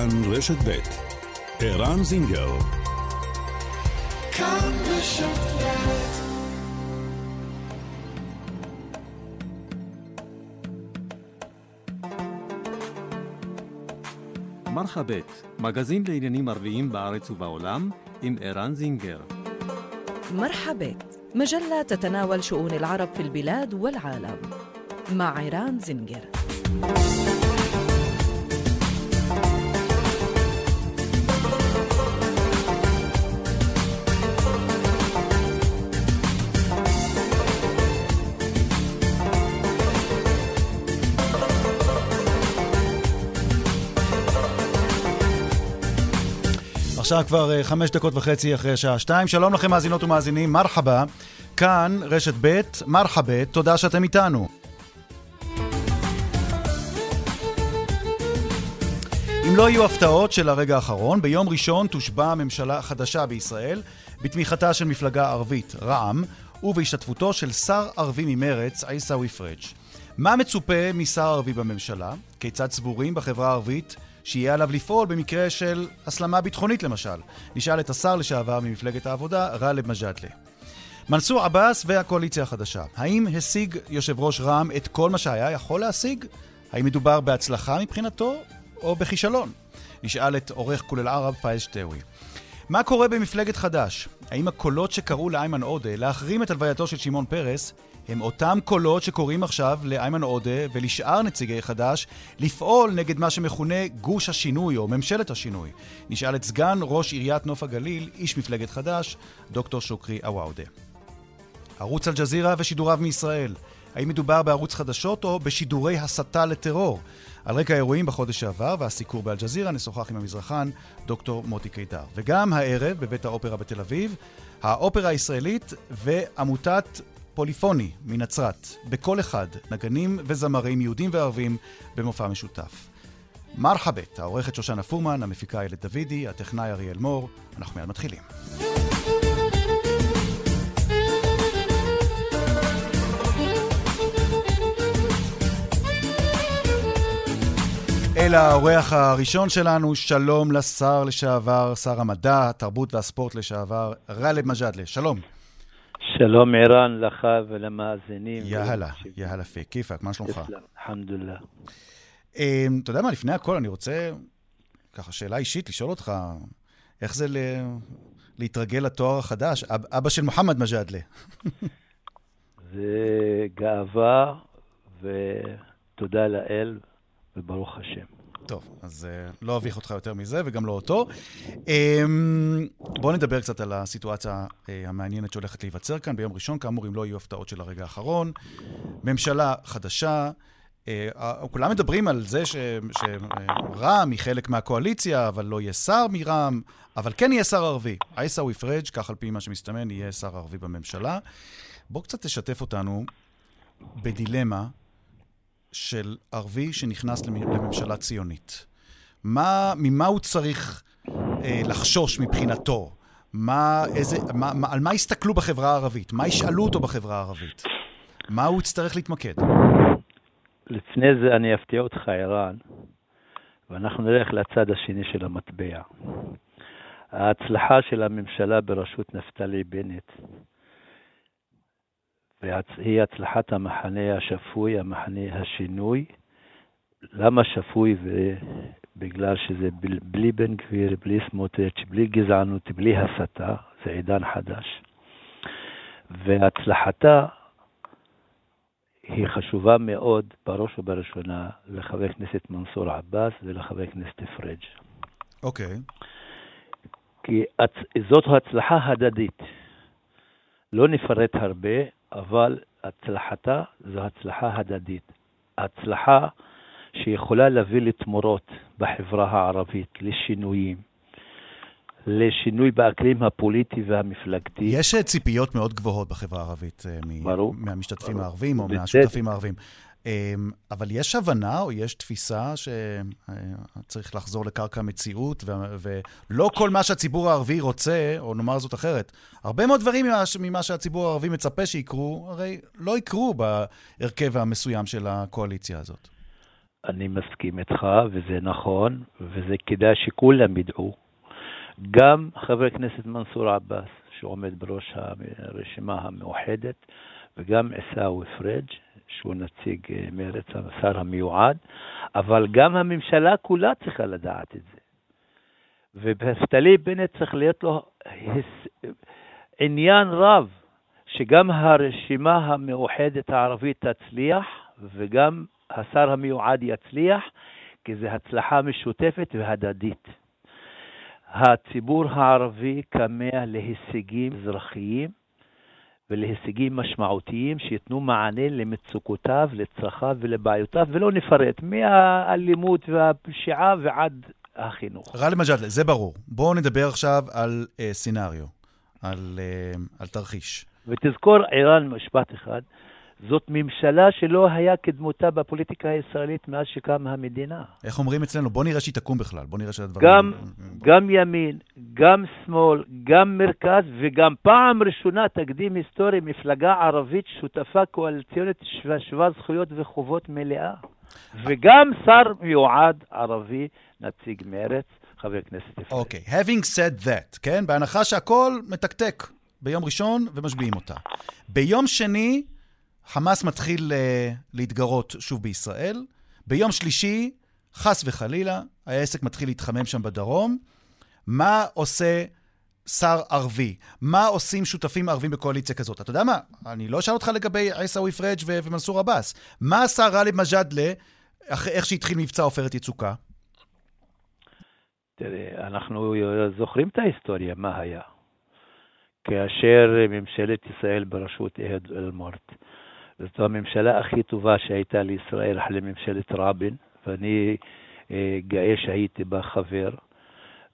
כאן רשת ב' ערן זינגר כאן רשת מרחבת, מגזין לעניינים ערביים בארץ ובעולם, עם ערן זינגר. مرحبت مجلة تتناول شؤون العرب في البلاد والعالم مع عيران زنجر עכשיו כבר אה, חמש דקות וחצי אחרי השעה שתיים. שלום לכם מאזינות ומאזינים, מרחבה. כאן רשת ב', מרחבה, תודה שאתם איתנו. אם לא יהיו הפתעות של הרגע האחרון, ביום ראשון תושבע ממשלה חדשה בישראל, בתמיכתה של מפלגה ערבית, רע"מ, ובהשתתפותו של שר ערבי ממרץ, עיסאווי פריג'. מה מצופה משר ערבי בממשלה? כיצד סבורים בחברה הערבית שיהיה עליו לפעול במקרה של הסלמה ביטחונית למשל? נשאל את השר לשעבר ממפלגת העבודה, גאלב מג'אדלה. מנסור עבאס והקואליציה החדשה. האם השיג יושב ראש רע"מ את כל מה שהיה יכול להשיג? האם מדובר בהצלחה מבחינתו או בכישלון? נשאל את עורך כולל ערב פאיז שטאווי. מה קורה במפלגת חד"ש? האם הקולות שקראו לאיימן עודה להחרים את הלווייתו של שמעון פרס הם אותם קולות שקוראים עכשיו לאיימן עודה ולשאר נציגי חד"ש לפעול נגד מה שמכונה גוש השינוי או ממשלת השינוי? נשאל את סגן ראש עיריית נוף הגליל, איש מפלגת חד"ש, דוקטור שוקרי עוואודה. ערוץ אל-ג'זירה ושידוריו מישראל. האם מדובר בערוץ חדשות או בשידורי הסתה לטרור? על רקע האירועים בחודש שעבר והסיקור באל-ג'זירה נשוחח עם המזרחן דוקטור מוטי קידר. וגם הערב בבית האופרה בתל אביב, האופרה הישראלית ועמותת פוליפוני מנצרת. בכל אחד נגנים וזמרים יהודים וערבים במופע משותף. מרחבת, העורכת שושנה פורמן, המפיקה איילת דוידי, הטכנאי אריאל מור. אנחנו מיד מתחילים. אל האורח הראשון שלנו, שלום לשר לשעבר, שר המדע, התרבות והספורט לשעבר, גאלב מג'אדלה. שלום. שלום ערן לך ולמאזינים. יאללה, יאללה פי, כיפאק, מה שלומך? אלחמדוללה. אמ, אתה יודע מה, לפני הכל אני רוצה, ככה שאלה אישית, לשאול אותך, איך זה להתרגל לתואר החדש? אבא של מוחמד מג'אדלה. זה גאווה ותודה לאל וברוך השם. טוב, אז uh, לא אביך אותך יותר מזה, וגם לא אותו. Um, בואו נדבר קצת על הסיטואציה uh, המעניינת שהולכת להיווצר כאן ביום ראשון. כאמור, אם לא יהיו הפתעות של הרגע האחרון. ממשלה חדשה, uh, כולם מדברים על זה שרע"מ היא חלק מהקואליציה, אבל לא יהיה שר מרע"מ, אבל כן יהיה שר ערבי. עיסאווי פריג', כך על פי מה שמסתמן, יהיה שר ערבי בממשלה. בואו קצת תשתף אותנו בדילמה של ערבי שנכנס לממשלה ציונית. מה, ממה הוא צריך אה, לחשוש מבחינתו? מה, איזה, מה, מה, על מה יסתכלו בחברה הערבית? מה ישאלו אותו בחברה הערבית? מה הוא יצטרך להתמקד? לפני זה אני אפתיע אותך, ערן, ואנחנו נלך לצד השני של המטבע. ההצלחה של הממשלה בראשות נפתלי בנט והיא הצלחת המחנה השפוי, המחנה השינוי. למה שפוי? בגלל שזה בלי בן גביר, בלי סמוטריץ', בלי גזענות, בלי הסתה, זה עידן חדש. והצלחתה היא חשובה מאוד, בראש ובראשונה, לחבר הכנסת מנסור עבאס ולחבר הכנסת פריג'. אוקיי. Okay. כי זאת הצלחה הדדית. לא נפרט הרבה, אבל הצלחתה זו הצלחה הדדית. הצלחה שיכולה להביא לתמורות בחברה הערבית, לשינויים, לשינוי באקלים הפוליטי והמפלגתי. יש ציפיות מאוד גבוהות בחברה הערבית אה, ברור, מהמשתתפים ברור. הערבים או מהשותפים הערבים. אמ, אבל יש הבנה או יש תפיסה שצריך לחזור לקרקע המציאות, ולא כל מה שהציבור הערבי רוצה, או נאמר זאת אחרת, הרבה מאוד דברים ממה שהציבור הערבי מצפה שיקרו, הרי לא יקרו בהרכב המסוים של הקואליציה הזאת. אני מסכים איתך, וזה נכון, וזה כדאי שכולם ידעו. גם חבר הכנסת מנסור עבאס, שעומד בראש הרשימה המאוחדת, וגם עיסאווי פריג', שהוא נציג אה, מרצ, השר המיועד, אבל גם הממשלה כולה צריכה לדעת את זה. ונפתלי בנט צריך להיות לו עניין רב שגם הרשימה המאוחדת הערבית תצליח וגם השר המיועד יצליח, כי זו הצלחה משותפת והדדית. הציבור הערבי כמה להישגים אזרחיים ולהישגים משמעותיים שייתנו מענה למצוקותיו, לצרכיו ולבעיותיו, ולא נפרט, מהאלימות והפשיעה ועד החינוך. גאלב מג'אדלה, זה ברור. בואו נדבר עכשיו על uh, סינריו, על, uh, על תרחיש. ותזכור, ערן, משפט אחד, זאת ממשלה שלא היה כדמותה בפוליטיקה הישראלית מאז שקמה המדינה. איך אומרים אצלנו? בוא נראה שהיא תקום בכלל, בוא נראה שהדברים... גם, גם ימין, גם שמאל, גם מרכז, וגם פעם ראשונה, תקדים היסטורי, מפלגה ערבית שותפה קואליציונית שווה זכויות וחובות מלאה. וגם שר מיועד ערבי, נציג מרץ, חבר הכנסת אפרת. אוקיי, okay. having said that, כן? בהנחה שהכל מתקתק ביום ראשון ומשביעים אותה. ביום שני, חמאס מתחיל uh, להתגרות שוב בישראל. ביום שלישי, חס וחלילה, העסק מתחיל להתחמם שם בדרום. מה עושה שר ערבי? מה עושים שותפים ערבים בקואליציה כזאת? אתה יודע מה? אני לא אשאל אותך לגבי עיסאווי פריג' ו- ומנסור עבאס. מה עשה גאלב מג'אדלה אחרי איך שהתחיל מבצע עופרת יצוקה? תראה, אנחנו זוכרים את ההיסטוריה, מה היה. כאשר ממשלת ישראל בראשות אהוד אולמרט זאת הממשלה הכי טובה שהייתה לישראל אחרי ממשלת רבין, ואני אה, גאה שהייתי בה חבר,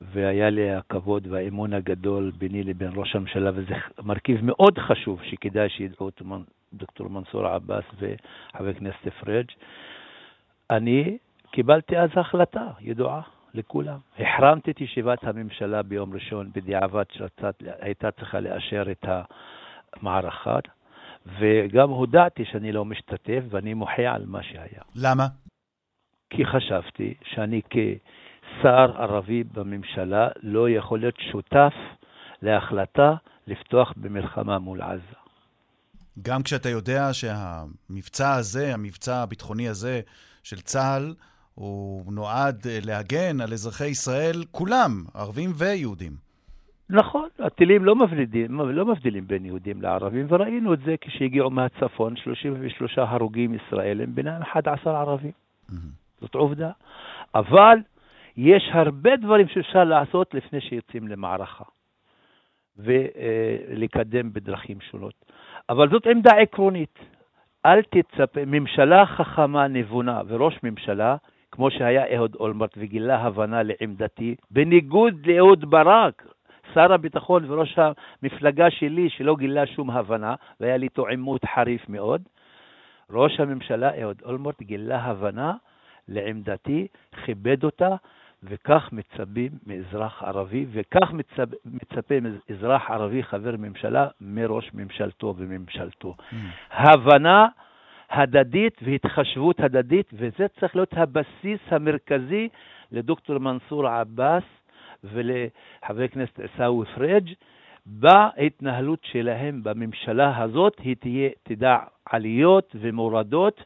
והיה לי הכבוד והאמון הגדול ביני לבין ראש הממשלה, וזה מרכיב מאוד חשוב שכדאי שידעו אותו דוקטור מנסור עבאס וחבר הכנסת פריג'. אני קיבלתי אז החלטה ידועה לכולם. החרמתי את ישיבת הממשלה ביום ראשון בדיעבד שהייתה צריכה לאשר את המערכה. וגם הודעתי שאני לא משתתף ואני מוחה על מה שהיה. למה? כי חשבתי שאני כשר ערבי בממשלה לא יכול להיות שותף להחלטה לפתוח במלחמה מול עזה. גם כשאתה יודע שהמבצע הזה, המבצע הביטחוני הזה של צה"ל, הוא נועד להגן על אזרחי ישראל כולם, ערבים ויהודים. נכון, הטילים לא מבדילים, לא מבדילים בין יהודים לערבים, וראינו את זה כשהגיעו מהצפון, 33 הרוגים ישראלים, ביניהם 11 ערבים. Mm-hmm. זאת עובדה. אבל יש הרבה דברים שאפשר לעשות לפני שיוצאים למערכה, ולקדם בדרכים שונות. אבל זאת עמדה עקרונית. אל תצפה, ממשלה חכמה, נבונה, וראש ממשלה, כמו שהיה אהוד אולמרט וגילה הבנה לעמדתי, בניגוד לאהוד ברק, שר הביטחון וראש המפלגה שלי, שלא גילה שום הבנה, והיה לי איתו עימות חריף מאוד, ראש הממשלה אהוד אולמרט גילה הבנה לעמדתי, כיבד אותה, וכך מצפים מאזרח ערבי, וכך מצפ, מצפה מאזרח ערבי חבר ממשלה מראש ממשלתו וממשלתו. Mm. הבנה הדדית והתחשבות הדדית, וזה צריך להיות הבסיס המרכזי לדוקטור מנסור עבאס ולחבר הכנסת עיסאווי פריג', בהתנהלות שלהם בממשלה הזאת, היא תהיה, תדע עליות ומורדות.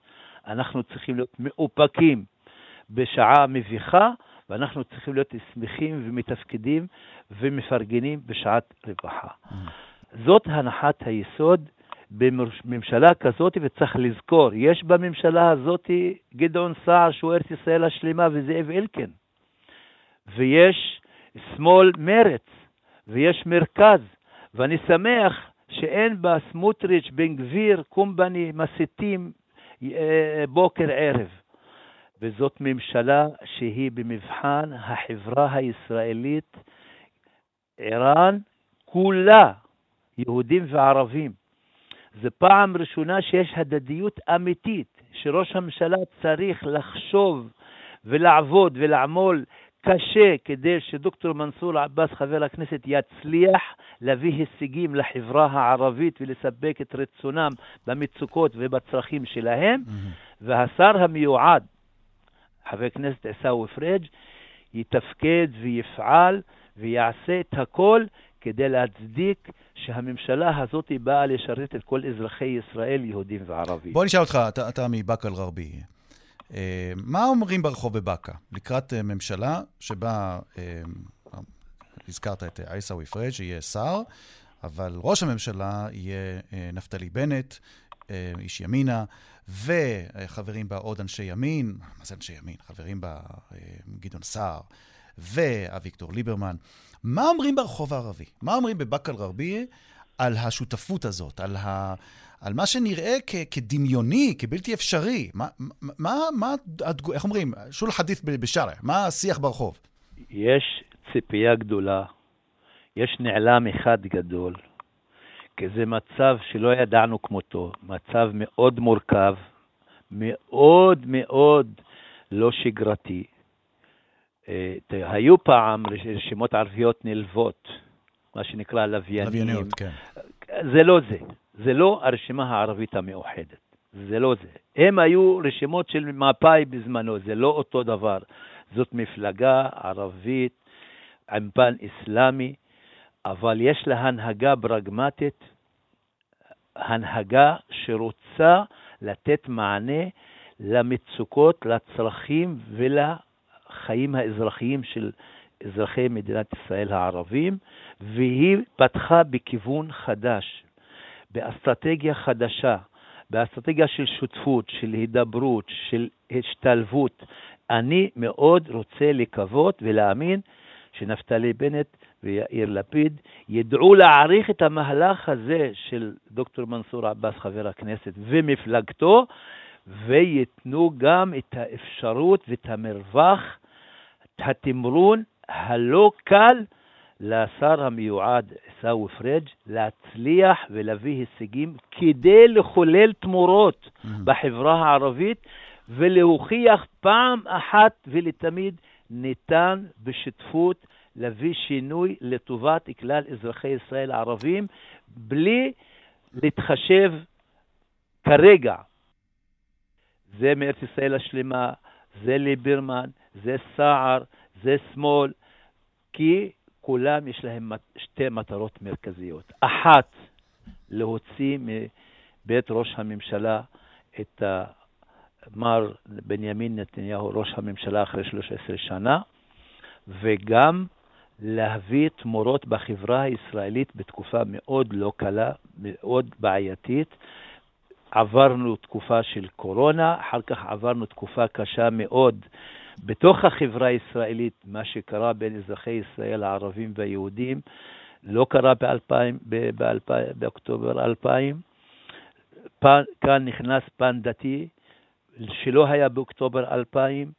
אנחנו צריכים להיות מאופקים בשעה מביכה, ואנחנו צריכים להיות שמחים ומתפקדים ומפרגנים בשעת רווחה. זאת הנחת היסוד בממשלה כזאת, וצריך לזכור, יש בממשלה הזאת גדעון סער, שהוא ארץ ישראל השלמה, וזאב אלקין. ויש שמאל מרץ, ויש מרכז, ואני שמח שאין בה סמוטריץ', בן גביר, קומבני, מסיתים אה, בוקר ערב. וזאת ממשלה שהיא במבחן החברה הישראלית, ער"ן, כולה, יהודים וערבים. זו פעם ראשונה שיש הדדיות אמיתית, שראש הממשלה צריך לחשוב ולעבוד ולעמול קשה כדי שדוקטור מנסור עבאס, חבר הכנסת, יצליח להביא הישגים לחברה הערבית ולספק את רצונם במצוקות ובצרכים שלהם, mm-hmm. והשר המיועד, חבר הכנסת עיסאווי פריג', יתפקד ויפעל ויעשה את הכל כדי להצדיק שהממשלה הזאת באה לשרת את כל אזרחי ישראל, יהודים וערבים. בוא נשאל אותך, אתה, אתה מבאקה אל-גרבייה. אה, מה אומרים ברחוב בבאקה לקראת אה, ממשלה שבה, אה, הזכרת את עיסאווי פריג', שיהיה שר, אבל ראש הממשלה יהיה נפתלי בנט, איש ימינה, וחברים בה עוד אנשי ימין, מה זה אנשי ימין? חברים בה גדעון סער ואביגדור ליברמן. מה אומרים ברחוב הערבי? מה אומרים בבאקה אל-גרבייה על השותפות הזאת, על, ה... על מה שנראה כ... כדמיוני, כבלתי אפשרי? מה, מה, מה, איך אומרים? שול חדית' בשארה, מה השיח ברחוב? יש ציפייה גדולה, יש נעלם אחד גדול, כי זה מצב שלא ידענו כמותו, מצב מאוד מורכב, מאוד מאוד לא שגרתי. אה, היו פעם רשימות ערביות נלוות, מה שנקרא לוויינים. לווייניות, כן. זה לא זה. זה לא הרשימה הערבית המאוחדת. זה לא זה. הם היו רשימות של מפא"י בזמנו, זה לא אותו דבר. זאת מפלגה ערבית עם פן אסלאמי, אבל יש לה הנהגה פרגמטית, הנהגה שרוצה לתת מענה למצוקות, לצרכים ולחיים האזרחיים של אזרחי מדינת ישראל הערבים, והיא פתחה בכיוון חדש, באסטרטגיה חדשה, באסטרטגיה של שותפות, של הידברות, של השתלבות. אני מאוד רוצה לקוות ולהאמין שנפתלי בנט ויאיר לפיד ידעו להעריך את המהלך הזה של דוקטור מנסור עבאס, חבר הכנסת, ומפלגתו, וייתנו גם את האפשרות ואת המרווח, את התמרון הלא קל לשר המיועד עיסאווי פריג' להצליח ולהביא הישגים כדי לחולל תמורות mm-hmm. בחברה הערבית ולהוכיח פעם אחת ולתמיד ניתן בשותפות להביא שינוי לטובת כלל אזרחי ישראל הערבים בלי להתחשב כרגע. זה מארץ ישראל השלמה, זה ליברמן, זה סער, זה שמאל, כי כולם יש להם שתי מטרות מרכזיות. אחת, להוציא מבית ראש הממשלה את מר בנימין נתניהו, ראש הממשלה אחרי 13 שנה, וגם להביא תמורות בחברה הישראלית בתקופה מאוד לא קלה, מאוד בעייתית. עברנו תקופה של קורונה, אחר כך עברנו תקופה קשה מאוד בתוך החברה הישראלית, מה שקרה בין אזרחי ישראל הערבים והיהודים, לא קרה באוקטובר 2000. פן, כאן נכנס פן דתי שלא היה באוקטובר 2000,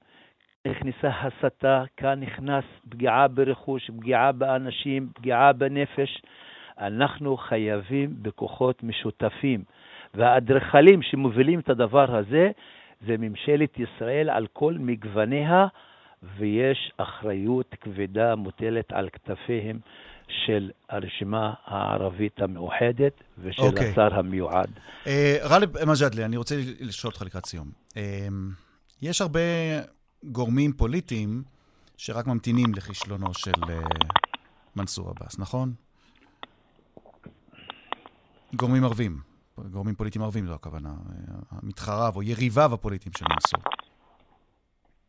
נכנסה הסתה, כאן נכנס פגיעה ברכוש, פגיעה באנשים, פגיעה בנפש. אנחנו חייבים בכוחות משותפים. והאדריכלים שמובילים את הדבר הזה זה ממשלת ישראל על כל מגווניה, ויש אחריות כבדה מוטלת על כתפיהם של הרשימה הערבית המאוחדת ושל okay. אוקיי. השר המיועד. Uh, גאלב מג'אדלי, אני רוצה לשאול אותך לקראת סיום. Uh, יש הרבה גורמים פוליטיים שרק ממתינים לכישלונו של uh, מנסור עבאס, נכון? גורמים ערבים. גורמים פוליטיים ערבים זו הכוונה, מתחריו או יריביו הפוליטיים של מנסור.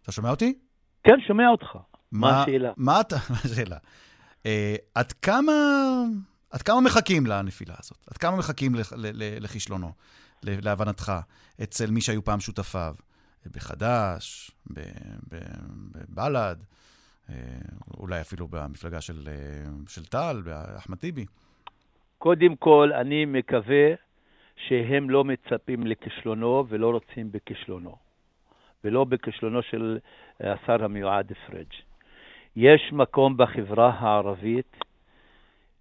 אתה שומע אותי? כן, שומע אותך. מה השאלה? מה אתה, מה השאלה? Uh, עד כמה, עד כמה מחכים לנפילה הזאת? עד כמה מחכים לח, ל, ל, לכישלונו, להבנתך, אצל מי שהיו פעם שותפיו? בחד"ש, בבל"ד, אה, אולי אפילו במפלגה של, אה, של טל, באחמד טיבי? קודם כל, אני מקווה שהם לא מצפים לכישלונו ולא רוצים בכישלונו, ולא בכישלונו של השר המיועד פריג'. יש מקום בחברה הערבית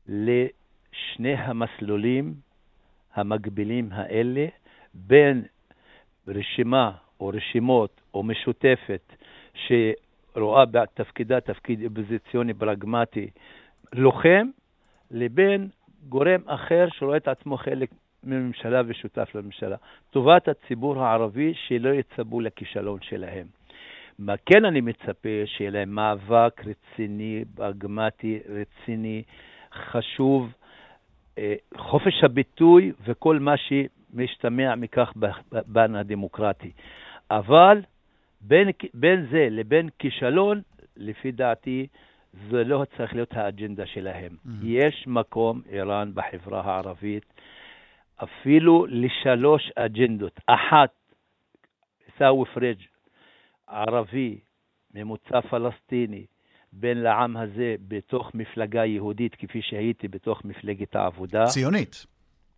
לשני המסלולים המקבילים האלה, בין רשימה או רשימות או משותפת שרואה בתפקידה תפקיד אופוזיציוני פרגמטי לוחם, לבין גורם אחר שרואה את עצמו חלק מממשלה ושותף לממשלה. טובת הציבור הערבי שלא יצפו לכישלון שלהם. מה כן אני מצפה? שיהיה להם מאבק רציני, פרגמטי, רציני, חשוב, אה, חופש הביטוי וכל מה שמשתמע מכך בפן הדמוקרטי. אבל בין, בין זה לבין כישלון, לפי דעתי, זה לא צריך להיות האג'נדה שלהם. Mm-hmm. יש מקום, איראן, בחברה הערבית, אפילו לשלוש אג'נדות. אחת, עיסאווי פריג', ערבי, ממוצא פלסטיני, בן לעם הזה בתוך מפלגה יהודית, כפי שהייתי בתוך מפלגת העבודה. ציונית.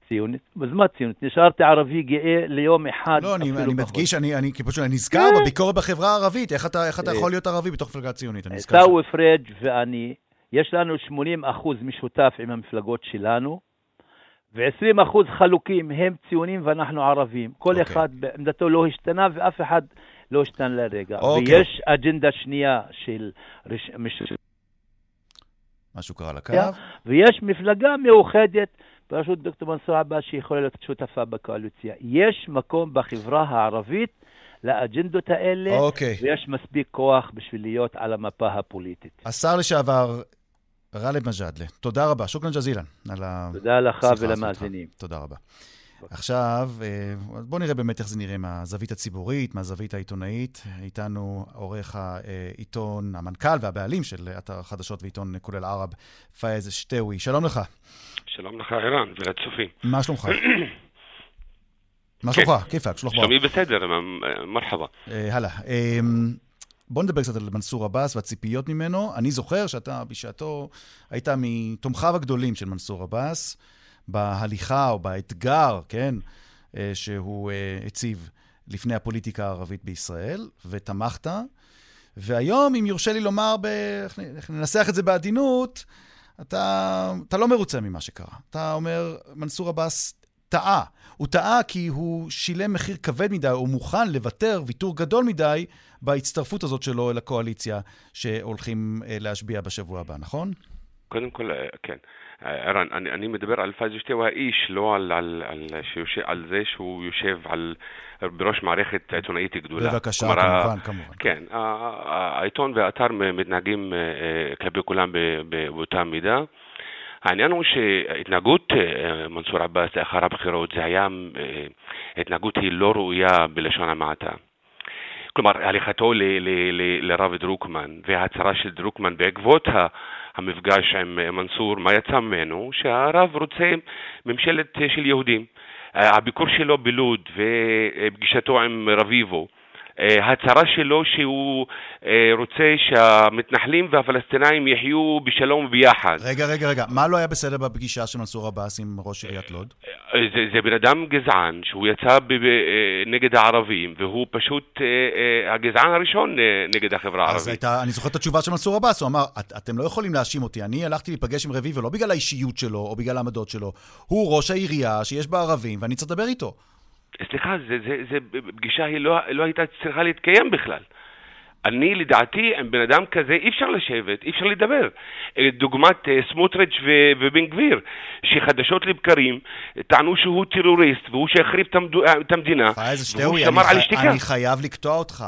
ציונית? אז מה ציונית? נשארתי ערבי גאה ליום אחד. לא, אני, אני מדגיש, אני, אני פשוט אני נזכר כן. בביקורת בחברה הערבית, איך אתה, איך אתה יכול להיות ערבי בתוך מפלגה ציונית? עיסאווי פריג' ואני, יש לנו 80 אחוז משותף עם המפלגות שלנו, ו-20 אחוז חלוקים, הם ציונים ואנחנו ערבים. כל okay. אוקיי. אחד בעמדתו לא השתנה ואף אחד לא השתנה לרגע. Okay. אוקיי. ויש אג'נדה שנייה של... משהו קרה לקו. ויש מפלגה מאוחדת בראשות דוקטור מנסור עבאס שיכולה להיות שותפה בקואליציה. יש מקום בחברה הערבית לאג'נדות האלה, okay. אוקיי. ויש מספיק כוח בשביל להיות על המפה הפוליטית. השר לשעבר גאלב מג'אדלה, תודה רבה, שוכרן ג'זילן על תודה לך ולמאזינים. תודה רבה. עכשיו, אה, בואו נראה באמת איך זה נראה מהזווית הציבורית, מהזווית העיתונאית. איתנו עורך העיתון, המנכ"ל והבעלים של אתר החדשות ועיתון כולל ערב, פאיז שטאווי. שלום לך. שלום לך, ערן, ולצופים. מה שלומך? מה שלומך? כן. כיפאק, שלוח שלומי בסדר, מרחבה. אה, הלאה. בוא נדבר קצת על מנסור עבאס והציפיות ממנו. אני זוכר שאתה בשעתו היית מתומכיו הגדולים של מנסור עבאס. בהליכה או באתגר, כן, אה, שהוא אה, הציב לפני הפוליטיקה הערבית בישראל, ותמכת. והיום, אם יורשה לי לומר, ב... איך ננסח את זה בעדינות, אתה, אתה לא מרוצה ממה שקרה. אתה אומר, מנסור עבאס טעה. הוא טעה כי הוא שילם מחיר כבד מדי, הוא מוכן לוותר ויתור גדול מדי בהצטרפות הזאת שלו אל הקואליציה שהולכים אה, להשביע בשבוע הבא, נכון? קודם כל, כן. ערן, אני, אני מדבר על פאיז הוא האיש, לא על, על, על, שיושב, על זה שהוא יושב על, בראש מערכת עיתונאית גדולה. בבקשה, כלומר, כמובן, כמובן. כן, העיתון והאתר מתנהגים אה, אה, כלפי כולם באותה מידה. העניין הוא שהתנהגות אה, מנסור עבאס לאחר הבחירות זה היה, התנהגות היא לא ראויה בלשון המעטה. כלומר, הליכתו לרב דרוקמן וההצהרה של דרוקמן בעקבות המפגש עם מנסור, מה יצא ממנו? שהרב רוצה ממשלת של יהודים. הביקור שלו בלוד ופגישתו עם רביבו אה, ההצהרה שלו שהוא אה, רוצה שהמתנחלים והפלסטינאים יחיו בשלום וביחד. רגע, רגע, רגע, מה לא היה בסדר בפגישה של מנסור עבאס עם ראש עיריית לוד? אה, זה, זה בן אדם גזען, שהוא יצא ב, ב, נגד הערבים, והוא פשוט הגזען הראשון נגד החברה הערבית. אז הייתה, אני זוכר את התשובה של מנסור עבאס, הוא אמר, את, אתם לא יכולים להאשים אותי, אני הלכתי להיפגש עם רביבו לא בגלל האישיות שלו או בגלל העמדות שלו, הוא ראש העירייה שיש בה ערבים ואני צריך לדבר איתו. סליחה, זה, זה, זה, פגישה היא לא, לא הייתה צריכה להתקיים בכלל. אני, לדעתי, עם בן אדם כזה אי אפשר לשבת, אי אפשר לדבר. אה, דוגמת אה, סמוטריץ' ובן גביר, שחדשות לבקרים טענו שהוא טרוריסט והוא שהחריב את המדינה, והוא שמר על שתיקה. אני חייב לקטוע אותך.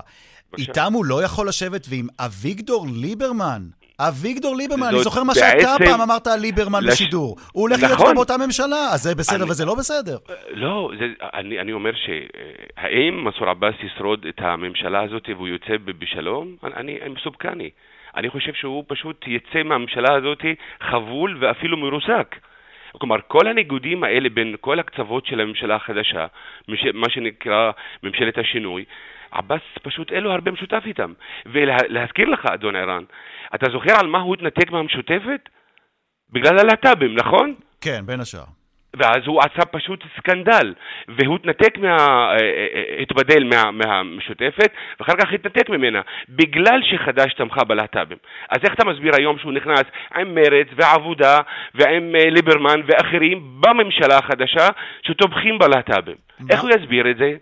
איתם הוא לא יכול לשבת ועם אביגדור ליברמן, אביגדור ליברמן, אני זוכר מה שאתה פעם אמרת על ליברמן לש... בשידור. הוא הולך להיות נכון. באותה ממשלה, אז זה בסדר אני... וזה לא בסדר. לא, זה, אני, אני אומר שהאם מנסור עבאס ישרוד את הממשלה הזאת והוא יוצא בשלום? אני, אני מסופקני. אני חושב שהוא פשוט יצא מהממשלה הזאת חבול ואפילו מרוסק. כלומר, כל הניגודים האלה בין כל הקצוות של הממשלה החדשה, מה שנקרא ממשלת השינוי, עבאס פשוט אין לו הרבה משותף איתם. ולהזכיר לך, אדון ערן, אתה זוכר על מה הוא התנתק מהמשותפת? בגלל הלהט"בים, נכון? כן, בין השאר. ואז הוא עשה פשוט סקנדל, והוא התנתק מה... אה, אה, אה, התבדל מה... מהמשותפת, ואחר כך התנתק ממנה, בגלל שחד"ש תמכה בלהט"בים. אז איך אתה מסביר היום שהוא נכנס עם מרץ ועבודה ועם ליברמן ואחרים בממשלה החדשה שתומכים בלהט"בים? איך הוא יסביר את זה?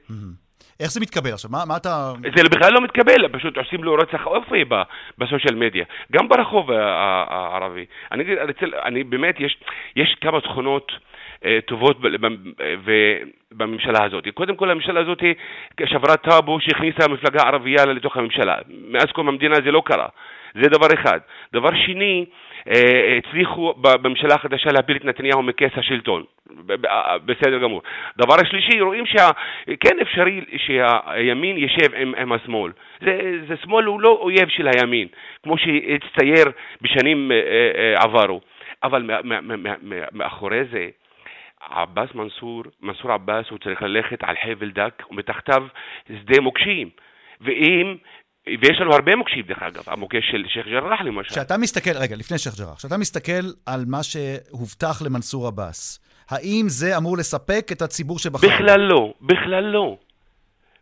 איך זה מתקבל עכשיו? מה, מה אתה... זה בכלל לא מתקבל, פשוט עושים לו רצח אופי בסושיאל מדיה, גם ברחוב הערבי. אני, אני, באמת, יש, יש כמה תכונות אה, טובות בממשלה הזאת. קודם כל הממשלה הזאת שברה טאבו שהכניסה המפלגה הערבייה לתוך הממשלה. מאז קום המדינה זה לא קרה. זה דבר אחד. דבר שני, אה, הצליחו בממשלה החדשה להפיל את נתניהו מכס השלטון. בסדר גמור. דבר השלישי, רואים שכן אפשרי שהימין יישב עם, עם השמאל. זה, זה שמאל הוא לא אויב של הימין, כמו שהצטייר בשנים אה, אה, עברו. אבל מאחורי זה, עבאס מנסור, מנסור עבאס, הוא צריך ללכת על חבל דק ומתחתיו שדה מוקשים. ואם ויש לנו הרבה מוקשים, דרך אגב, המוקש של שייח' ג'ראח למשל. כשאתה מסתכל, רגע, לפני שייח' ג'ראח, כשאתה מסתכל על מה שהובטח למנסור עבאס, האם זה אמור לספק את הציבור שבחר? בכלל לא, בכלל לא.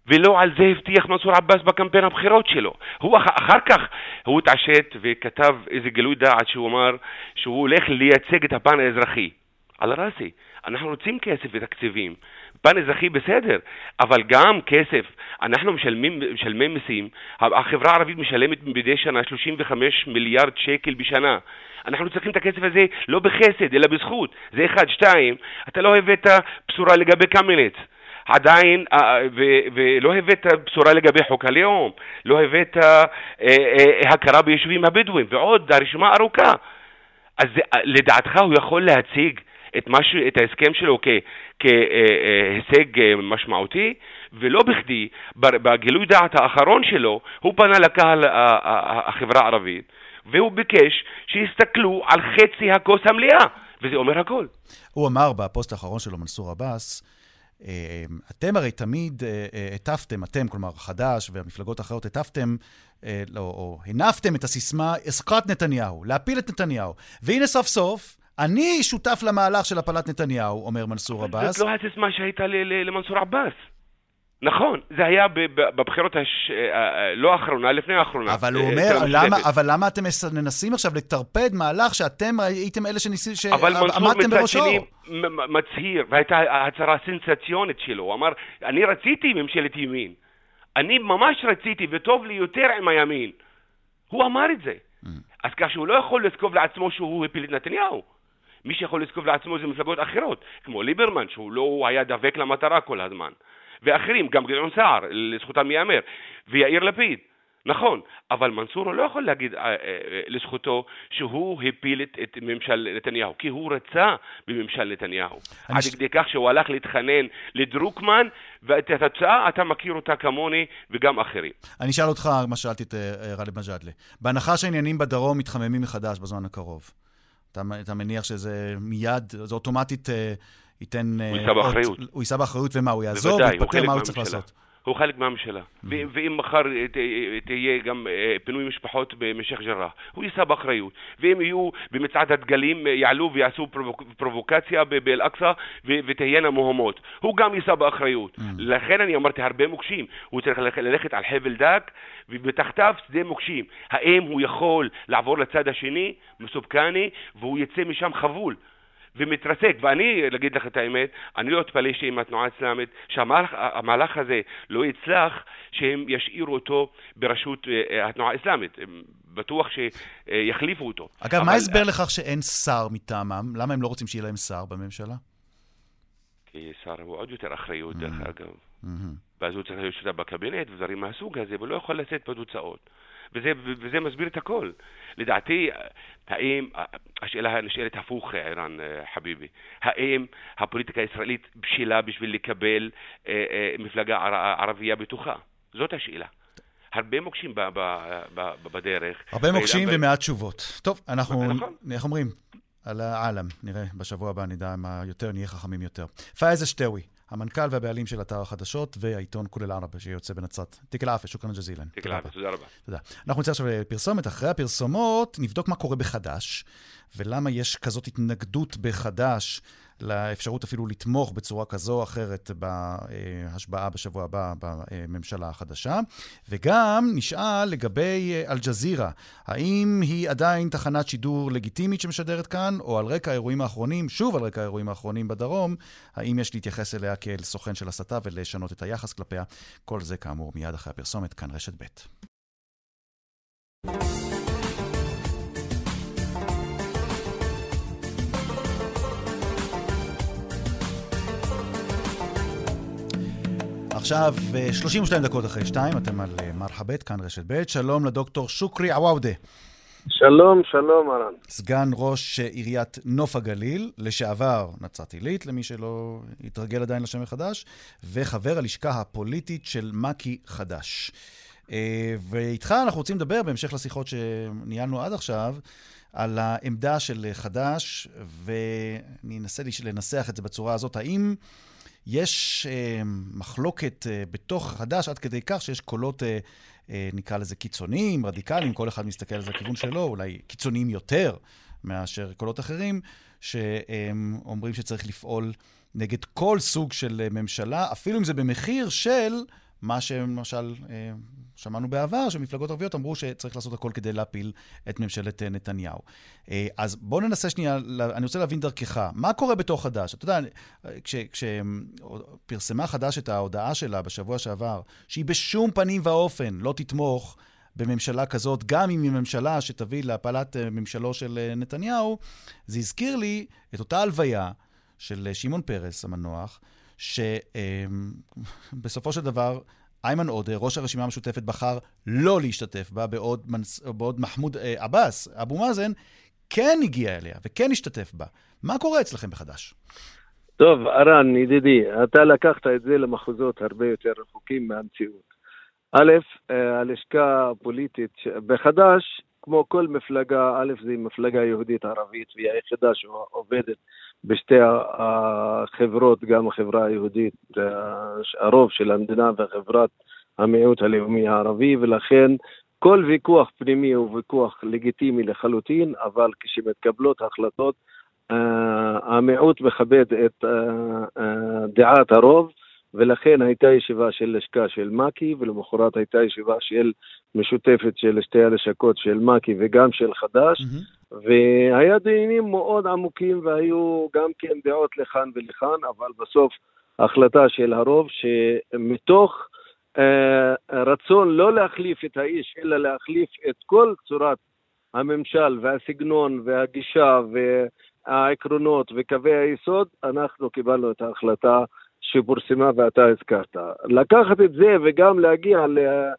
ולא על זה הבטיח מנסור עבאס בקמפיין הבחירות שלו. הוא אחר כך, הוא התעשת וכתב איזה גילוי דעת שהוא אמר שהוא הולך לייצג את הפן האזרחי. על ראסי. אנחנו רוצים כסף ותקציבים. פן אזרחי בסדר, אבל גם כסף. אנחנו משלמים, משלמי מיסים, החברה הערבית משלמת מדי שנה 35 מיליארד שקל בשנה. אנחנו צריכים את הכסף הזה לא בחסד, אלא בזכות. זה אחד. שתיים, אתה לא הבאת בשורה לגבי קמיניץ. עדיין, אה, ולא הבאת בשורה לגבי חוק הלאום, לא הבאת אה, אה, הכרה ביישובים הבדואים, ועוד, הרשימה ארוכה. אז לדעתך הוא יכול להציג את, משהו, את ההסכם שלו כהישג אה, משמעותי, ולא בכדי, בגילוי דעת האחרון שלו, הוא פנה לקהל החברה הערבית, והוא ביקש שיסתכלו על חצי הכוס המלאה, וזה אומר הכל. הוא אמר בפוסט האחרון שלו, מנסור עבאס, אה, אתם הרי תמיד אה, הטפתם, אתם, כלומר חד"ש והמפלגות האחרות, הטפתם, לא, או הנפתם את הסיסמה, עסקת נתניהו, להפיל את נתניהו. והנה סוף סוף, אני שותף למהלך של הפלת נתניהו, אומר מנסור עבאס. זאת לא הסיסמה שהייתה למנסור עבאס. נכון, זה היה בבחירות הש... אה, אה, לא האחרונה, לפני האחרונה. אבל הוא אה, אומר, למה, אבל למה אתם מנסים עכשיו לטרפד מהלך שאתם הייתם אלה שניסים, שעמדתם בראשו? אבל מנסור מצד שני מצהיר, והייתה הצהרה סנסציונית שלו, הוא אמר, אני רציתי ממשלת ימין. אני ממש רציתי, וטוב לי יותר עם הימין. הוא אמר את זה. Mm. אז כך שהוא לא יכול לזקוב לעצמו שהוא הפיל את נתניהו. מי שיכול לזקוף לעצמו זה מפלגות אחרות, כמו ליברמן, שהוא לא היה דבק למטרה כל הזמן, ואחרים, גם גדעון סער, לזכותם ייאמר, ויאיר לפיד. נכון, אבל מנסור לא יכול להגיד אה, אה, לזכותו שהוא הפיל את, את ממשל נתניהו, כי הוא רצה בממשל נתניהו. עד ש... כדי כך שהוא הלך להתחנן לדרוקמן, ואת התוצאה אתה מכיר אותה כמוני וגם אחרים. אני אשאל אותך מה שאלתי את אה, גאלב מג'אדלה. בהנחה שהעניינים בדרום מתחממים מחדש בזמן הקרוב, אתה, אתה מניח שזה מיד, זה אוטומטית אה, ייתן... הוא יישא באחריות. הוא יישא באחריות, ומה, הוא יעזוב, הוא יתפטר, מה הוא צריך לעשות? הוא חלק מהממשלה. Mm-hmm. ואם מחר תהיה גם אה, פינוי משפחות במשך ג'ראח, הוא יישא באחריות. ואם יהיו במצעד הדגלים, אה, יעלו ויעשו פרובוקציה באל-אקצא ותהיינה מהומות, הוא גם יישא באחריות. Mm-hmm. לכן אני אמרתי הרבה מוקשים. הוא צריך ללכת על חבל דק, ומתחתיו שדה מוקשים. האם הוא יכול לעבור לצד השני, מסופקני, והוא יצא משם חבול? ומתרסק. ואני, להגיד לך את האמת, אני לא אתפלא שאם התנועה האסלאמית, שהמהלך הזה לא יצלח, שהם ישאירו אותו בראשות אה, אה, התנועה האסלאמית. בטוח שיחליפו אותו. אגב, אבל... מה ההסבר לכך שאין שר מטעמם? למה הם לא רוצים שיהיה להם שר בממשלה? כי שר הוא עוד יותר אחריות, דרך mm-hmm. אגב. Mm-hmm. ואז הוא צריך להיות שותף בקבינט ודברים מהסוג הזה, והוא לא יכול לשאת בתוצאות. וזה, וזה מסביר את הכל. לדעתי, האם, השאלה נשאלת הפוך, ערן אה, חביבי, האם הפוליטיקה הישראלית בשלה בשביל לקבל אה, אה, מפלגה ערבייה בתוכה? זאת השאלה. הרבה מוקשים ב, ב, ב, בדרך. הרבה מוקשים ומעט תשובות. טוב, אנחנו, נכון. איך אומרים? על העלם, נראה בשבוע הבא, נדע מה יותר, נהיה חכמים יותר. פאיזה שטאווי, המנכ"ל והבעלים של אתר החדשות והעיתון כולל ערבה שיוצא בנצרת. תיק אל-עפה, שוכרן ג'זילן. תיק אל-עפה, תודה רבה. תודה. אנחנו נצא עכשיו לפרסומת. אחרי הפרסומות נבדוק מה קורה בחדש, ולמה יש כזאת התנגדות בחדש לאפשרות אפילו לתמוך בצורה כזו או אחרת בהשבעה בשבוע הבא בממשלה החדשה. וגם נשאל לגבי אה, אל-ג'זירה, האם היא עדיין תחנת שידור לגיטימית שמשדרת כאן, או על רקע האירועים האחרונים, שוב על רקע האירועים האחרונים בדרום, האם יש להתייחס אליה כאל סוכן של הסתה ולשנות את היחס כלפיה? כל זה כאמור מיד אחרי הפרסומת, כאן רשת ב'. עכשיו, 32 דקות אחרי שתיים, אתם על מרחבת, כאן רשת ב', שלום לדוקטור שוקרי עוואודה. שלום, שלום, אהלן. סגן ראש עיריית נוף הגליל, לשעבר נצרת עילית, למי שלא התרגל עדיין לשם החדש, וחבר הלשכה הפוליטית של מק"י חדש. אה, ואיתך אנחנו רוצים לדבר, בהמשך לשיחות שניהלנו עד עכשיו, על העמדה של חדש, ואני אנסה לנסח את זה בצורה הזאת. האם יש אה, מחלוקת אה, בתוך חדש עד כדי כך שיש קולות, אה, אה, נקרא לזה קיצוניים, רדיקליים, כל אחד מסתכל על זה לכיוון שלו, אולי קיצוניים יותר מאשר קולות אחרים, שאומרים שצריך לפעול נגד כל סוג של ממשלה, אפילו אם זה במחיר של מה שלמשל אה, שמענו בעבר, שמפלגות ערביות אמרו שצריך לעשות הכל כדי להפיל את ממשלת אה, נתניהו. אה, אז בואו ננסה שנייה, אני רוצה להבין דרכך, מה קורה בתוך חד"ש? אתה יודע, כשפרסמה חד"ש את ההודעה שלה בשבוע שעבר, שהיא בשום פנים ואופן לא תתמוך בממשלה כזאת, גם אם היא ממשלה שתביא להפלת ממשלו של נתניהו, זה הזכיר לי את אותה הלוויה של שמעון פרס המנוח, שבסופו של דבר, איימן עודה, ראש הרשימה המשותפת, בחר לא להשתתף בה, בעוד, מנס, בעוד מחמוד אה, עבאס, אבו מאזן, כן הגיע אליה וכן השתתף בה. מה קורה אצלכם בחד"ש? טוב, ארן, ידידי, אתה לקחת את זה למחוזות הרבה יותר רחוקים מהמציאות. א', אה, הלשכה הפוליטית בחד"ש, כמו כל מפלגה, א', זו מפלגה יהודית ערבית, והיא היחידה שעובדת בשתי החברות, גם החברה היהודית, הרוב של המדינה וחברת המיעוט הלאומי הערבי, ולכן כל ויכוח פנימי הוא ויכוח לגיטימי לחלוטין, אבל כשמתקבלות החלטות, המיעוט מכבד את דעת הרוב, ולכן הייתה ישיבה של לשכה של מק"י, ולמחרת הייתה ישיבה של משותפת של שתי הלשכות של מק"י וגם של חד"ש, mm-hmm. והיה דיונים מאוד עמוקים והיו גם כן דעות לכאן ולכאן, אבל בסוף החלטה של הרוב שמתוך אה, רצון לא להחליף את האיש, אלא להחליף את כל צורת הממשל והסגנון והגישה והעקרונות וקווי היסוד, אנחנו קיבלנו את ההחלטה שפורסמה ואתה הזכרת. לקחת את זה וגם להגיע ללוויה אה,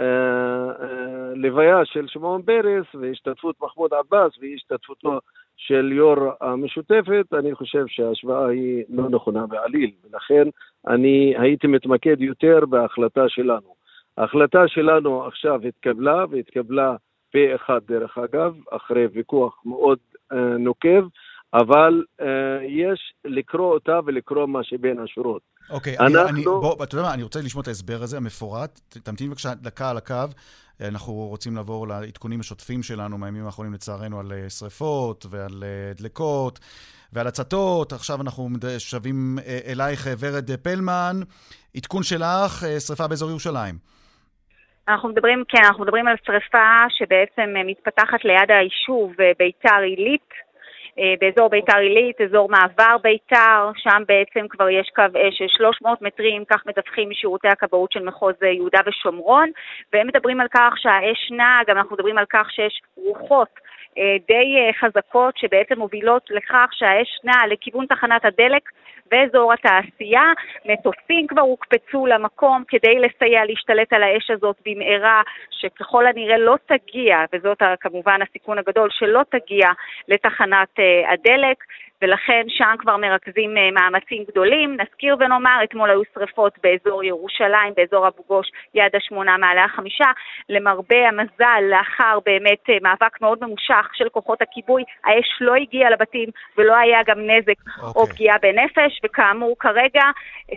אה, של שמעון פרס והשתתפות מחמוד עבאס והשתתפותו של יו"ר המשותפת, אני חושב שההשוואה היא לא נכונה בעליל, ולכן אני הייתי מתמקד יותר בהחלטה שלנו. ההחלטה שלנו עכשיו התקבלה, והתקבלה פה אחד דרך אגב, אחרי ויכוח מאוד אה, נוקב, אבל uh, יש לקרוא אותה ולקרוא מה שבין השורות. אוקיי, okay, אנחנו... אני, בוא, אתה יודע מה, אני רוצה לשמוע את ההסבר הזה, המפורט. תמתין בבקשה דקה על הקו. אנחנו רוצים לעבור לעדכונים השוטפים שלנו מהימים האחרונים, לצערנו, על אה, שריפות ועל אה, דלקות ועל הצתות. עכשיו אנחנו שבים אלייך, ורד פלמן. עדכון שלך, שריפה באזור ירושלים. אנחנו מדברים, כן, אנחנו מדברים על שריפה שבעצם מתפתחת ליד היישוב ביתר עילית. אה, באזור ביתר עילית, אזור מעבר ביתר, שם בעצם כבר יש קו אש של 300 מטרים, כך מדווחים משירותי הכבאות של מחוז אה, יהודה ושומרון, והם מדברים על כך שהאש נעה, גם אנחנו מדברים על כך שיש רוחות אה, די חזקות שבעצם מובילות לכך שהאש נעה לכיוון תחנת הדלק ואזור התעשייה. מטוסים כבר הוקפצו למקום כדי לסייע להשתלט על האש הזאת במהרה, שככל הנראה לא תגיע, וזאת כמובן הסיכון הגדול, שלא תגיע לתחנת אה, הדלק. ולכן שם כבר מרכזים אה, מאמצים גדולים. נזכיר ונאמר, אתמול היו שרפות באזור ירושלים, באזור אבו גוש, יד השמונה מעלה החמישה. למרבה המזל, לאחר באמת אה, מאבק מאוד ממושך של כוחות הכיבוי, האש לא הגיעה לבתים ולא היה גם נזק okay. או אוקיי. פגיעה בנפש, וכאמור, כרגע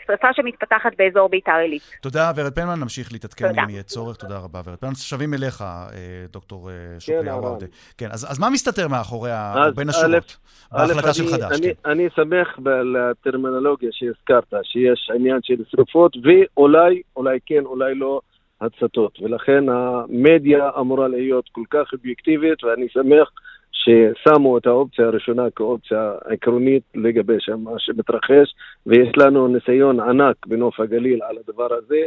שרפה שמתפתחת באזור ביתר עילית. תודה, ורד פלמן, נמשיך להתעדכן אם יהיה צורך. תודה רבה, ורד פלמן. שבים אליך, אה, דוקטור שוקרי עווארדה. כן, אז, אז מה מסתתר מאחורי, בין השורות, בהחלטה של חדש. אני, כן. אני שמח לטרמינולוגיה שהזכרת, שיש עניין של שרפות, ואולי, אולי כן, אולי לא, הצתות. ולכן המדיה אמורה להיות כל כך אובייקטיבית, ואני שמח ששמו את האופציה הראשונה כאופציה עקרונית לגבי מה שמתרחש, ויש לנו ניסיון ענק בנוף הגליל על הדבר הזה,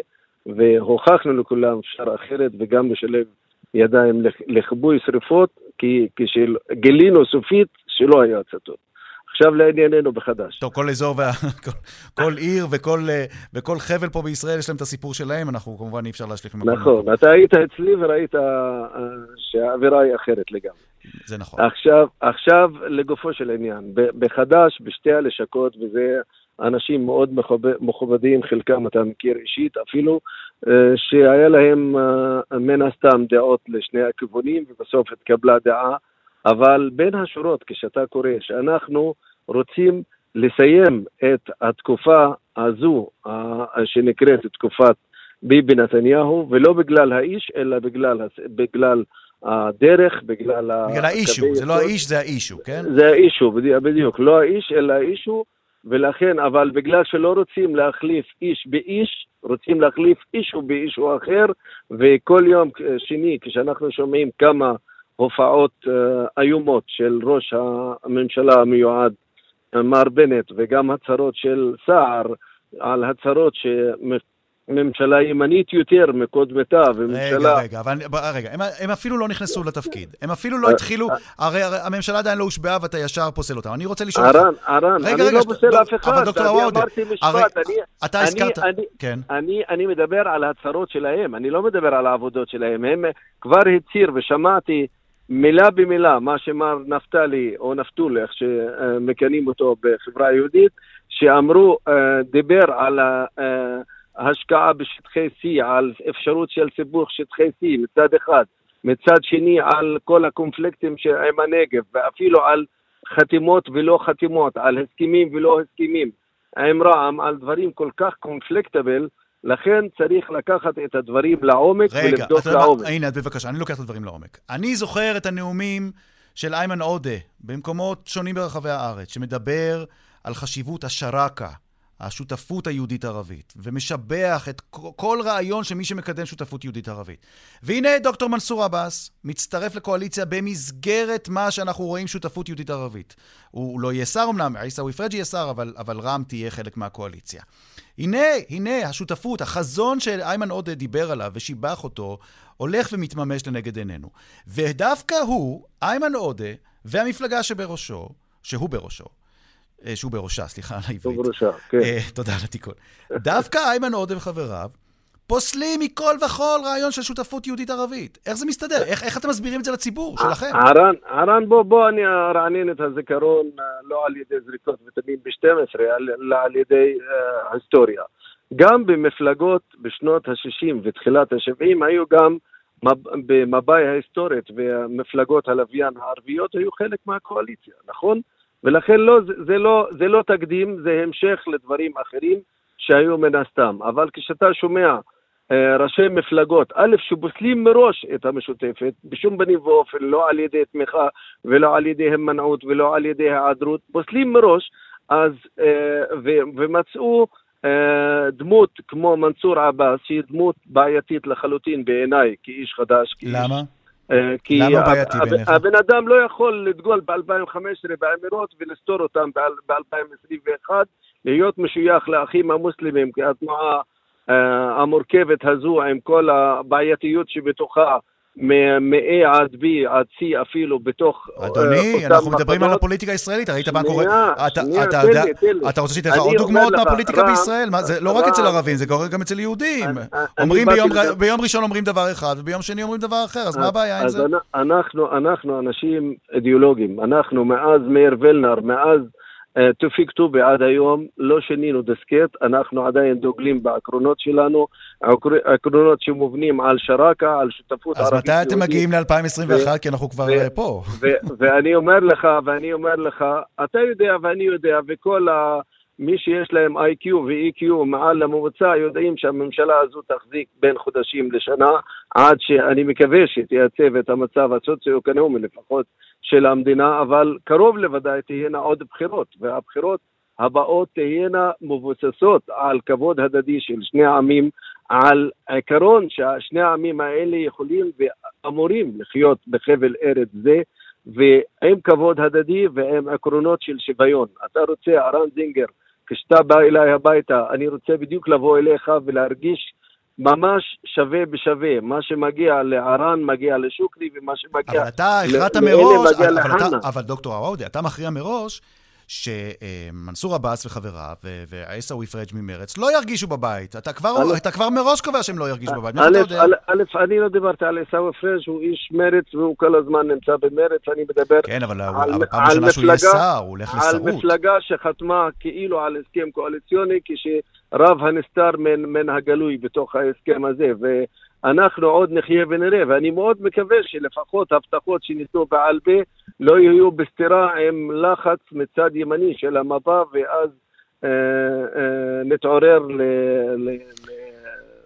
והוכחנו לכולם אפשר אחרת וגם לשלב ידיים לכיבוי שרפות, כי כשגילינו סופית שלא היו הצתות. עכשיו לענייננו בחדש. טוב, כל אזור, וה... כל, כל עיר וכל, אה, וכל חבל פה בישראל יש להם את הסיפור שלהם, אנחנו כמובן אי אפשר להשליך ממקום. נכון, אתה היית אצלי וראית אה, שהאווירה היא אחרת לגמרי. זה נכון. עכשיו, עכשיו לגופו של עניין, בחדש, בשתי הלשכות, וזה אנשים מאוד מכובד- מכובדים, חלקם אתה מכיר אישית אפילו, אה, שהיה להם מן הסתם דעות לשני הכיוונים, ובסוף התקבלה דעה, אבל בין השורות, כשאתה קורא שאנחנו רוצים לסיים את התקופה הזו, שנקראת תקופת ביבי נתניהו, ולא בגלל האיש, אלא בגלל, בגלל הדרך, בגלל... בגלל האישו, זה לא. האיש, זה האישו, כן? זה האישו, בדיוק, בדיוק. לא האיש, אלא האישו, ולכן, אבל בגלל שלא רוצים להחליף איש באיש, רוצים להחליף אישו באישו אחר, וכל יום אה, שני, כשאנחנו שומעים כמה הופעות אה, איומות של ראש הממשלה המיועד, אה, מר בנט, וגם הצהרות של סער, על הצהרות שממשלה ימנית יותר מקודמתה, רגע, וממשלה... רגע, אבל ב- רגע, הם, הם אפילו לא נכנסו לתפקיד. הם אפילו לא התחילו, הרי הרי הממשלה עדיין לא הושבעה ואתה ישר פוסל אותם. אני רוצה לשאול אותך... אהרן, רגע, אני רגע, לא פוסל דוק- אף אחד, אבל דוקטור אני... אתה אני- הזכרת... אני- כן. אני, אני מדבר על ההצהרות שלהם, אני לא מדבר על העבודות שלהם. הם כבר הצהיר ושמעתי מילה במילה מה שמר נפתלי, או נפתול, איך שמכנים אותו בחברה היהודית, שאמרו, אה, דיבר על אה, ההשקעה בשטחי C, על אפשרות של סיבוך שטחי C מצד אחד, מצד שני על כל הקונפליקטים עם הנגב, ואפילו על חתימות ולא חתימות, על הסכמים ולא הסכמים. עם רע"מ על דברים כל כך קונפליקטבל, לכן צריך לקחת את הדברים לעומק רגע, ולבדוק? לעומק. הנה, בבקשה, אני לוקח את הדברים לעומק. אני זוכר את הנאומים של איימן עודה במקומות שונים ברחבי הארץ, שמדבר על חשיבות השרקה, השותפות היהודית-ערבית, ומשבח את כל- רעיון של מי שמקדם שותפות יהודית-ערבית. והנה דוקטור מנסור עבאס מצטרף לקואליציה במסגרת מה שאנחנו רואים שותפות יהודית-ערבית. הוא לא יהיה שר אמנם, עיסאווי פריג' יהיה שר, אבל, אבל רע"מ תהיה חלק מהקואליציה. הנה, הנה, השותפות, החזון שאיימן עודה דיבר עליו ושיבח אותו, הולך ומתממש לנגד עינינו. ודווקא הוא, איימן עודה, והמפלגה שבראשו, שהוא בראשו, שהוא בראשה, סליחה על העברית. טוב בראשה, כן. אה, תודה על התיקון. דווקא איימן עודה וחבריו פוסלים מכל וכול רעיון של שותפות יהודית-ערבית. איך זה מסתדר? איך, איך אתם מסבירים את זה לציבור שלכם? ערן, ערן, בוא, בוא אני ארענן את הזיכרון אה, לא על ידי זריקות ויטמין ב-12, אלא על ידי אה, היסטוריה. גם במפלגות בשנות ה-60 ותחילת ה-70 היו גם מב- במבאי ההיסטורית ומפלגות הלוויין הערביות היו חלק מהקואליציה, נכון? ולכן לא, זה, זה, לא, זה לא תקדים, זה המשך לדברים אחרים שהיו מן הסתם. אבל כשאתה שומע אה, ראשי מפלגות, א', שפוסלים מראש את המשותפת, בשום פנים ואופן, לא על ידי תמיכה ולא על ידי הימנעות ולא על ידי היעדרות, פוסלים מראש, אז, אה, ו- ומצאו אה, דמות כמו מנסור עבאס, שהיא דמות בעייתית לחלוטין בעיניי, כאיש חדש. כאיש, למה? אה, כי? הבן אדם לא יכול לדגול ב-2015 באמירות ולסתור אותם ב-2021, להיות משוייך לאחים המוסלמים, כי התנועה אה, המורכבת הזו עם כל הבעייתיות שבתוכה, מ-A עד B עד C אפילו בתוך אה, אדוני, אנחנו מדברים על. הפוליטיקה הישראלית, ראית מה קורה? אתה- שנייה, אתה רוצה שתיתן לך עוד דוגמאות מהפוליטיקה בישראל? זה לא רק. אצל ערבים, זה קורה גם אצל יהודים. אומרים ביום ראשון אומרים דבר אחד, וביום שני אומרים דבר אחר, אז מה הבעיה עם זה? אנ- אנחנו, אנשים אידיאולוגיים. אנחנו מאז מאיר ולנר, מאז אה, תופיק טובי עד היום, לא שינינו דיסקט, אנחנו עדיין דוגלים בעקרונות שלנו, עקר- עקרונות שמובנים על שרקה, על שותפות אז ערבית מתי אתם יהודית. מגיעים ל-2021? כי אנחנו כבר אה, פה. ואני אומר לך, ואני אומר לך, אתה יודע ואני יודע, וכל ה... מי שיש להם IQ ו-EQ מעל לממוצע יודעים שהממשלה הזו תחזיק בין חודשים לשנה עד שאני מקווה שתייצב את המצב הסוציו-אקונומי לפחות של המדינה, אבל קרוב לוודאי תהיינה עוד בחירות, והבחירות הבאות תהיינה מבוססות על כבוד הדדי של שני העמים, על עיקרון ששני העמים האלה יכולים ואמורים לחיות בחבל ארץ זה, ועם כבוד הדדי ועם עקרונות של שוויון. אתה רוצה, ארן זינגר, כשאתה בא אליי הביתה, אני רוצה בדיוק לבוא אליך ולהרגיש ממש שווה בשווה. מה שמגיע לערן מגיע לשוקרי, ומה שמגיע אבל אתה הכרעת מראש, מגיע אבל אתה-. אבל דוקטור עוואודה, אתה מכריע מראש שמנסור עבאס וחבריו ועיסאווי פריג' ממרץ לא ירגישו בבית. אתה כבר, אתה כבר מראש קובע שהם לא ירגישו בבית. א', אני לא דיברתי על עיסאווי פריג', הוא איש מרץ והוא כל הזמן נמצא במרץ, אני מדבר כן, אבל הפעם ראשונה שהוא יהיה שר, הוא הולך לשרות. על מפלגה שחתמה כאילו על הסכם קואליציוני, כשרב הנסתר מן הגלוי בתוך ההסכם הזה. אנחנו עוד נחיה ונראה, ואני מאוד מקווה שלפחות הבטחות שניתנו בעל פה לא יהיו בסתירה עם לחץ מצד ימני של המפה, ואז אה, אה, נתעורר ל... ל, ל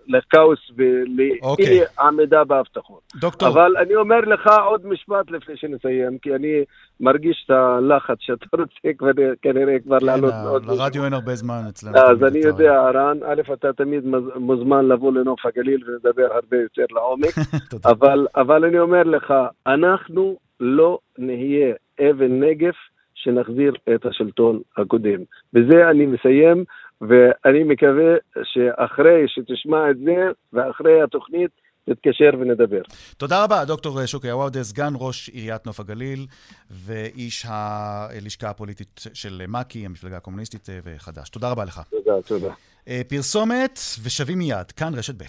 לכאוס ולאי אוקיי. עמידה בהבטחות. דוקטור. אבל אני אומר לך עוד משפט לפני שנסיים, כי אני מרגיש את הלחץ שאתה רוצה כבר, כנראה כבר כן, לעלות עוד... לרדיו אין הרבה זמן אצלנו. אז אני יודע, רן, א', אתה תמיד מוזמן לבוא לנוף הגליל ולדבר הרבה יותר לעומק, אבל, אבל אני אומר לך, אנחנו לא נהיה אבן נגף שנחזיר את השלטון הקודם. בזה אני מסיים, ואני מקווה שאחרי שתשמע את זה, ואחרי התוכנית, נתקשר ונדבר. תודה רבה, דוקטור שוקי עוואדה, סגן ראש עיריית נוף הגליל ואיש הלשכה הפוליטית של מק"י, המפלגה הקומוניסטית וחד"ש. תודה רבה לך. תודה, תודה. אה, פרסומת ושבים מיד, כאן רשת ב'.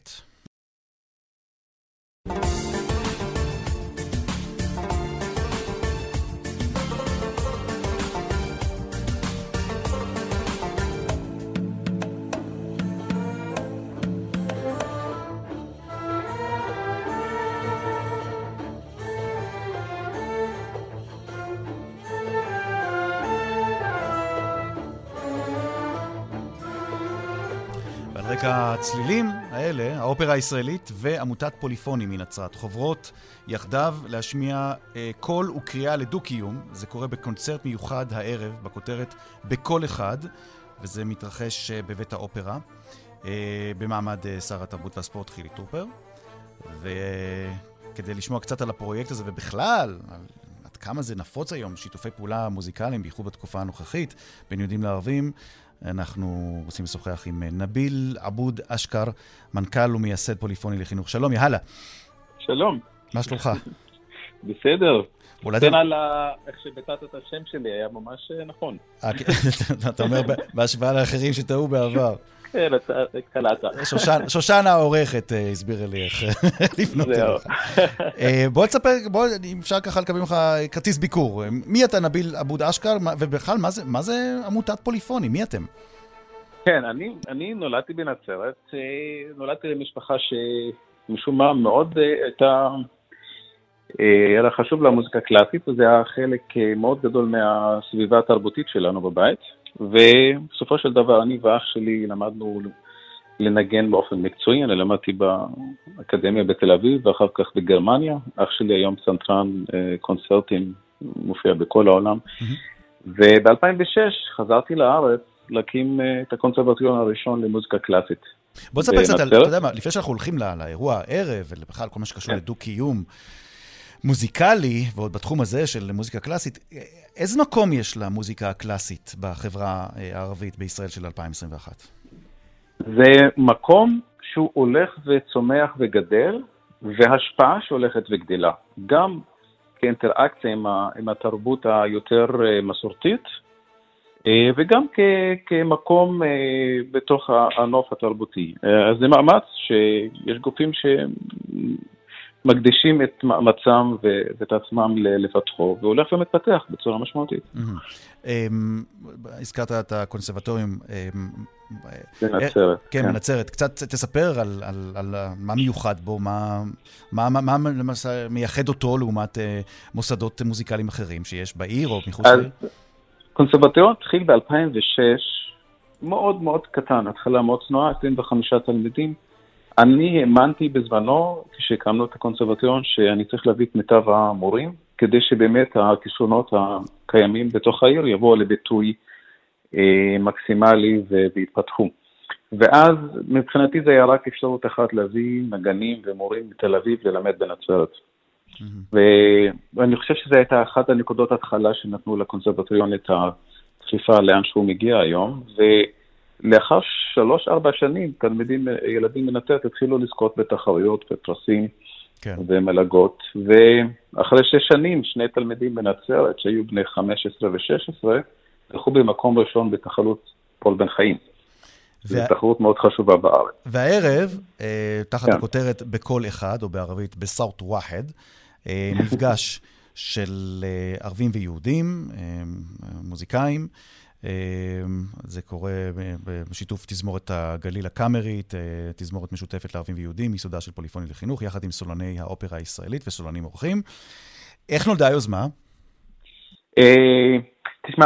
רקע הצלילים האלה, האופרה הישראלית ועמותת פוליפוני מנצרת חוברות יחדיו להשמיע אה, קול וקריאה לדו-קיום. זה קורה בקונצרט מיוחד הערב, בכותרת "בקול אחד", וזה מתרחש אה, בבית האופרה, אה, במעמד אה, שר התרבות והספורט חילי טרופר. וכדי לשמוע קצת על הפרויקט הזה, ובכלל, עד כמה זה נפוץ היום, שיתופי פעולה מוזיקליים, בייחוד בתקופה הנוכחית, בין יהודים לערבים, אנחנו רוצים לשוחח עם נביל עבוד אשכר, מנכ"ל ומייסד פוליפוני לחינוך. שלום, יהלה. שלום. מה שלומך? בסדר. אולי כן, על איך שביטאת את השם שלי, היה ממש אה, נכון. אה, כן. אתה אומר בהשוואה לאחרים שטעו בעבר. כן, קלעת. שושנה העורכת אה, הסבירה לי איך לפנות אליך. בוא תספר, בוא, אם אפשר ככה לקבל ממך כרטיס ביקור. מי אתה, נביל עבוד אשכר, ובכלל, מה זה עמותת פוליפונים? מי אתם? כן, אני נולדתי בנצרת, נולדתי למשפחה שמשום מה מאוד הייתה... היה לה חשוב למוזיקה קלאסית, וזה היה חלק מאוד גדול מהסביבה התרבותית שלנו בבית. ובסופו של דבר אני ואח שלי למדנו לנגן באופן מקצועי, אני למדתי באקדמיה בתל אביב ואחר כך בגרמניה. אח שלי היום פסנתרן אה, קונצרטים, מופיע בכל העולם. וב-2006 חזרתי לארץ להקים אה, את הקונסרבטוריון הראשון למוזיקה קלאסית. בוא תספר קצת, אתה יודע מה, לפני שאנחנו הולכים לאירוע הערב, ובכלל כל מה שקשור כן. לדו-קיום, מוזיקלי, ועוד בתחום הזה של מוזיקה קלאסית, איזה מקום יש למוזיקה הקלאסית בחברה אה, הערבית בישראל של 2021? זה מקום שהוא הולך וצומח וגדל, והשפעה שהולכת וגדלה. גם כאינטראקציה עם, עם התרבות היותר אה, מסורתית, אה, וגם כ, כמקום בתוך הנוף התרבותי. אז זה מאמץ שיש גופים מקדישים את מאמצם ואת עצמם לפתחו, והולך ומתפתח בצורה משמעותית. אמ, הזכרת את הקונסרבטוריום. בנצרת. אמ, כן, בנצרת. כן. קצת תספר על מה מיוחד בו, מה מייחד אותו לעומת אה, מוסדות מוזיקליים אחרים שיש בעיר או מחוץ לעיר? קונסרבטוריון התחיל ב-2006, מאוד מאוד קטן, התחלה מאוד צנועה, 25 תלמידים. אני האמנתי בזמנו, כשהקמנו את הקונסרבטוריון, שאני צריך להביא את מיטב המורים, כדי שבאמת הכישרונות הקיימים בתוך העיר יבואו לביטוי אה, מקסימלי ויתפתחו. ואז מבחינתי זה היה רק אפשרות אחת להביא נגנים ומורים מתל אביב ללמד בנצרת. Mm-hmm. ואני חושב שזו הייתה אחת הנקודות התחלה שנתנו לקונסרבטוריון את הדחיפה לאן שהוא מגיע היום. ו... לאחר שלוש-ארבע שנים, תלמידים, ילדים מנצרת התחילו לזכות בתחרויות ופרסים כן. ומלגות, ואחרי שש שנים, שני תלמידים בנצרת, שהיו בני 15 ו-16, זכו במקום ראשון בתחרות פול בן חיים. זו וה- תחרות מאוד חשובה בארץ. והערב, אה, תחת כן. הכותרת בקול אחד, או בערבית בסאוט וואחד, אה, מפגש של אה, ערבים ויהודים, אה, מוזיקאים. אה, זה קורה בשיתוף תזמורת הגליל הקאמרית, אה, תזמורת משותפת לערבים ויהודים, מיסודה של פוליפוני לחינוך, יחד עם סולני האופרה הישראלית וסולנים אורחים. איך נולדה היוזמה? אה, תשמע,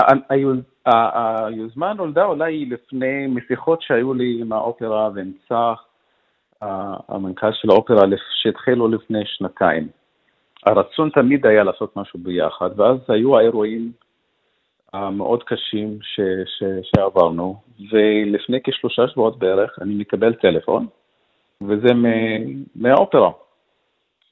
היוזמה נולדה אולי לפני, משיחות שהיו לי עם האופרה ועם צח, המנכ"ל של האופרה, שהתחילו לפני שנתיים. הרצון תמיד היה לעשות משהו ביחד, ואז היו האירועים המאוד קשים ש, ש, שעברנו, ולפני כשלושה שבועות בערך אני מקבל טלפון, וזה מ- מהאופרה.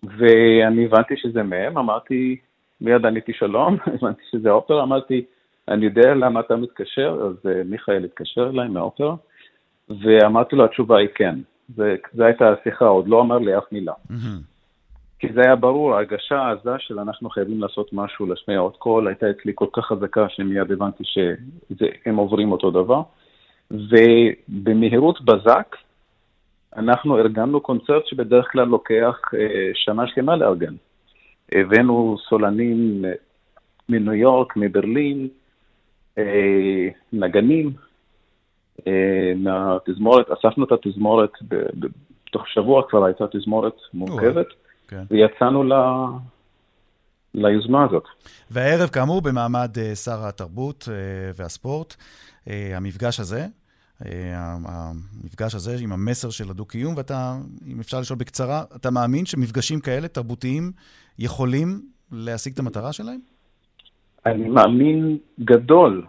ואני הבנתי שזה מהם, אמרתי, מיד עניתי שלום, הבנתי שזה האופרה, אמרתי, אני יודע למה אתה מתקשר, אז uh, מיכאל התקשר אליי מהאופרה, ואמרתי לו, התשובה היא כן. זו הייתה השיחה, עוד לא אמר לי אף מילה. כי זה היה ברור, ההרגשה העזה של אנחנו חייבים לעשות משהו, להשמיע עוד קול, הייתה אצלי כל כך חזקה שמיד הבנתי שהם עוברים אותו דבר. ובמהירות בזק, אנחנו ארגנו קונצרט שבדרך כלל לוקח אה, שנה שלמה לארגן. הבאנו סולנים אה, מניו יורק, מברלין, אה, נגנים מהתזמורת, אספנו את התזמורת, תוך שבוע כבר הייתה תזמורת מורכבת, כן. ויצאנו ל... ליוזמה הזאת. והערב, כאמור, במעמד אה, שר התרבות אה, והספורט, אה, המפגש הזה, המפגש הזה עם המסר של הדו-קיום, ואתה, אם אפשר לשאול בקצרה, אתה מאמין שמפגשים כאלה, תרבותיים, יכולים להשיג את המטרה שלהם? אני מאמין גדול,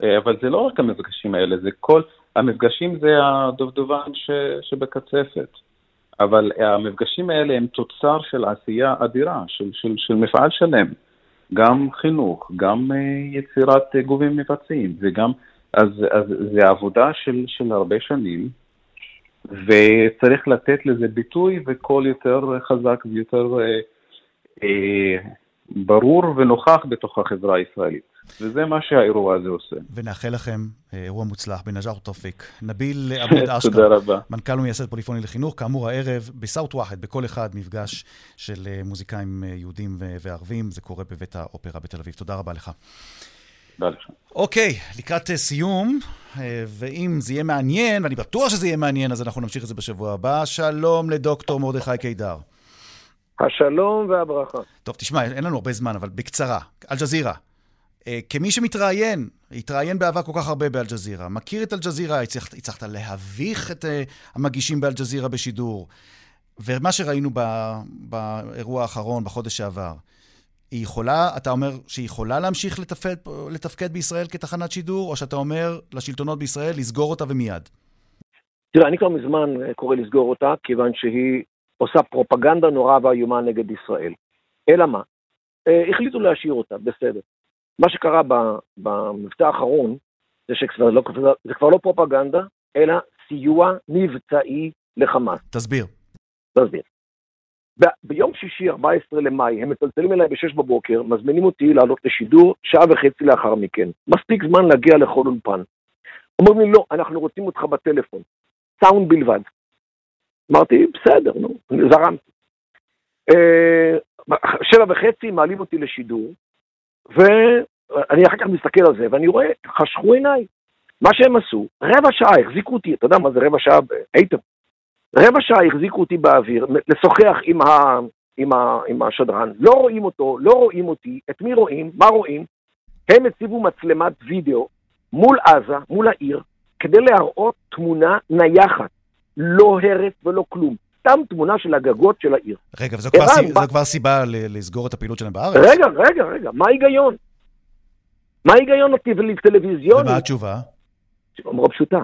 אבל זה לא רק המפגשים האלה, זה כל, המפגשים זה הדובדבן ש, שבקצפת, אבל המפגשים האלה הם תוצר של עשייה אדירה, של, של, של מפעל שלם, גם חינוך, גם אה, יצירת אה, גופים מבצעים, וגם, אז, אז זה עבודה של, של הרבה שנים, וצריך לתת לזה ביטוי וקול יותר חזק ויותר אה, אה, ברור ונוכח בתוך החברה הישראלית. וזה מה שהאירוע הזה עושה. ונאחל לכם אה, אירוע מוצלח בנג'אר תופיק. נביל תודה אשכר. מנכ"ל ומייסד פוליפוני לחינוך, כאמור הערב בסאוט וואחד, בכל אחד מפגש של אה, מוזיקאים אה, יהודים וערבים, זה קורה בבית האופרה בתל אביב. תודה רבה לך. אוקיי, לקראת אה, סיום, ואם זה יהיה מעניין, ואני בטוח שזה יהיה מעניין, אז אנחנו נמשיך את זה בשבוע הבא. שלום לדוקטור מרדכי קידר. השלום והברכה. טוב, תשמע, אין לנו הרבה זמן, אבל בקצרה. אל-ג'זירה. אה, כמי שמתראיין, התראיין בעבר כל כך הרבה באל-ג'זירה, מכיר את אל-ג'זירה, הצלחת, הצלחת להביך את אה, המגישים באל-ג'זירה בשידור. ומה שראינו ב, באירוע האחרון, בחודש שעבר, היא יכולה, אתה אומר שהיא יכולה להמשיך לתפקד, לתפקד בישראל כתחנת שידור, או שאתה אומר לשלטונות בישראל לסגור אותה ומיד? תראה, אני כבר מזמן אה, קורא לסגור אותה, כיוון שהיא עושה פרופגנדה נורא ואיומה נגד ישראל. אלא מה? אה, החליטו להשאיר אותה, בסדר. מה שקרה במבצע האחרון, זה שכבר לא, זה כבר לא פרופגנדה, אלא סיוע מבצעי לחמאס. תסביר. תסביר. ב- ביום שישי, 14 למאי, הם מצלצלים אליי ב-6 בבוקר, מזמינים אותי לעלות לשידור שעה וחצי לאחר מכן. מספיק זמן להגיע לכל אולפן. אומרים לי, לא, אנחנו רוצים אותך בטלפון. סאונד בלבד. אמרתי, בסדר, נו, זרמתי. אה, שבע וחצי מעלים אותי לשידור, ואני אחר כך מסתכל על זה, ואני רואה, חשכו עיניי. מה שהם עשו, רבע שעה החזיקו אותי, אתה יודע מה זה רבע שעה באייטם? רבע שעה החזיקו אותי באוויר, לשוחח עם, ה, עם, ה, עם השדרן, לא רואים אותו, לא רואים אותי, את מי רואים, מה רואים? הם הציבו מצלמת וידאו מול עזה, מול העיר, כדי להראות תמונה נייחת, לא הרס ולא כלום, סתם תמונה של הגגות של העיר. רגע, וזו כבר, סי, זו כבר סיבה ל- לסגור את הפעילות שלהם בארץ? רגע, רגע, רגע, מה ההיגיון? מה ההיגיון הטלוויזיוני? ומה התשובה? מאוד פשוטה.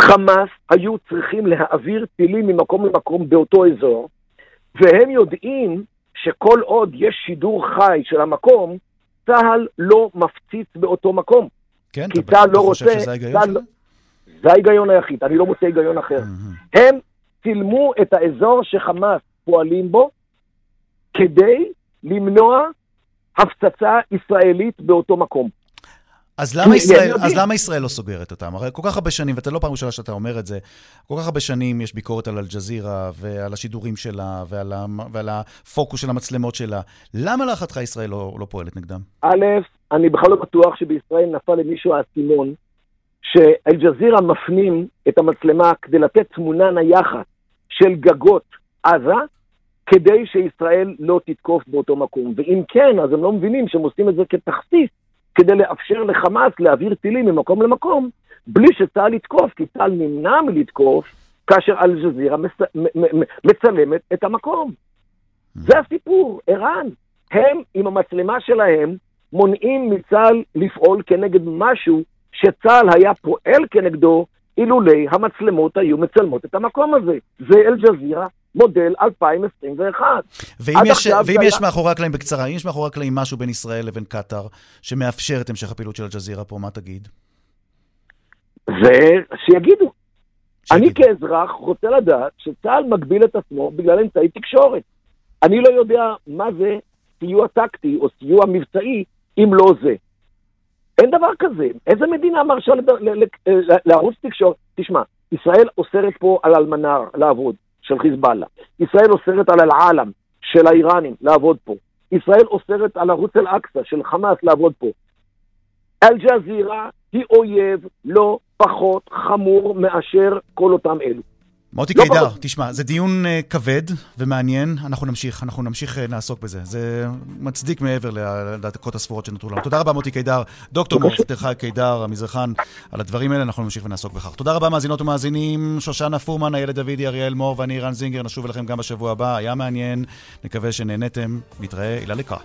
חמאס היו צריכים להעביר טילים ממקום למקום באותו אזור, והם יודעים שכל עוד יש שידור חי של המקום, צה"ל לא מפציץ באותו מקום. כן, כי אתה, צה"ל אתה לא חושב רוצה, שזה ההיגיון צה"ל שלהם? זה ההיגיון היחיד, אני לא מוצא היגיון אחר. הם צילמו את האזור שחמאס פועלים בו כדי למנוע הפצצה ישראלית באותו מקום. אז למה, ישראל, אז למה ישראל לא סוגרת אותם? הרי כל כך הרבה שנים, ואתה לא פעם ראשונה שאתה אומר את זה, כל כך הרבה שנים יש ביקורת על אל-ג'זירה ועל השידורים שלה ועל, ה, ועל הפוקוס של המצלמות שלה. למה להערכתך ישראל לא, לא פועלת נגדם? א', אני בכלל לא בטוח שבישראל נפל למישהו האסימון שאל-ג'זירה מפנים את המצלמה כדי לתת תמונה נייחת של גגות עזה, כדי שישראל לא תתקוף באותו מקום. ואם כן, אז הם לא מבינים שהם עושים את זה כתכסיס כדי לאפשר לחמאס להעביר טילים ממקום למקום, בלי שצה"ל יתקוף, כי צה"ל נמנע מלתקוף כאשר אל-ג'זירה מצ... מצלמת את המקום. זה הסיפור, ערן. הם, עם המצלמה שלהם, מונעים מצה"ל לפעול כנגד משהו שצה"ל היה פועל כנגדו אילולי המצלמות היו מצלמות את המקום הזה. זה אל-ג'זירה מודל 2021. ואם, יש, ואם יש מאחורי הקלעים, בקצרה, אם יש מאחורי הקלעים משהו בין ישראל לבין קטאר שמאפשר את המשך הפעילות של אל-ג'זירה פה, מה תגיד? ושיגידו. אני כאזרח רוצה לדעת שצה"ל מגביל את עצמו בגלל אמצעי תקשורת. אני לא יודע מה זה סיוע טקטי או סיוע מבצעי אם לא זה. אין דבר כזה. איזה מדינה מרשה לערוץ תקשורת? תשמע, ישראל אוסרת פה על אלמנר לעבוד. של חיזבאללה. ישראל אוסרת על אל-עלם של האיראנים לעבוד פה. ישראל אוסרת על ערוץ אל-אקצא של חמאס לעבוד פה. אל-ג'זירה היא אויב לא פחות חמור מאשר כל אותם אלו. מוטי לא קידר, פחות... תשמע, זה דיון uh, כבד ומעניין, אנחנו נמשיך, אנחנו נמשיך uh, לעסוק בזה. זה מצדיק מעבר לדקות הספורות שנותרו לנו. תודה רבה, מוטי קידר, דוקטור מרדכי קידר, המזרחן, על הדברים האלה, אנחנו נמשיך ונעסוק בכך. תודה רבה, מאזינות ומאזינים, שושנה פורמן, איילת דודי, אריאל מור ואני רן זינגר, נשוב אליכם גם בשבוע הבא, היה מעניין, נקווה שנהניתם, נתראה, הילה לקרא.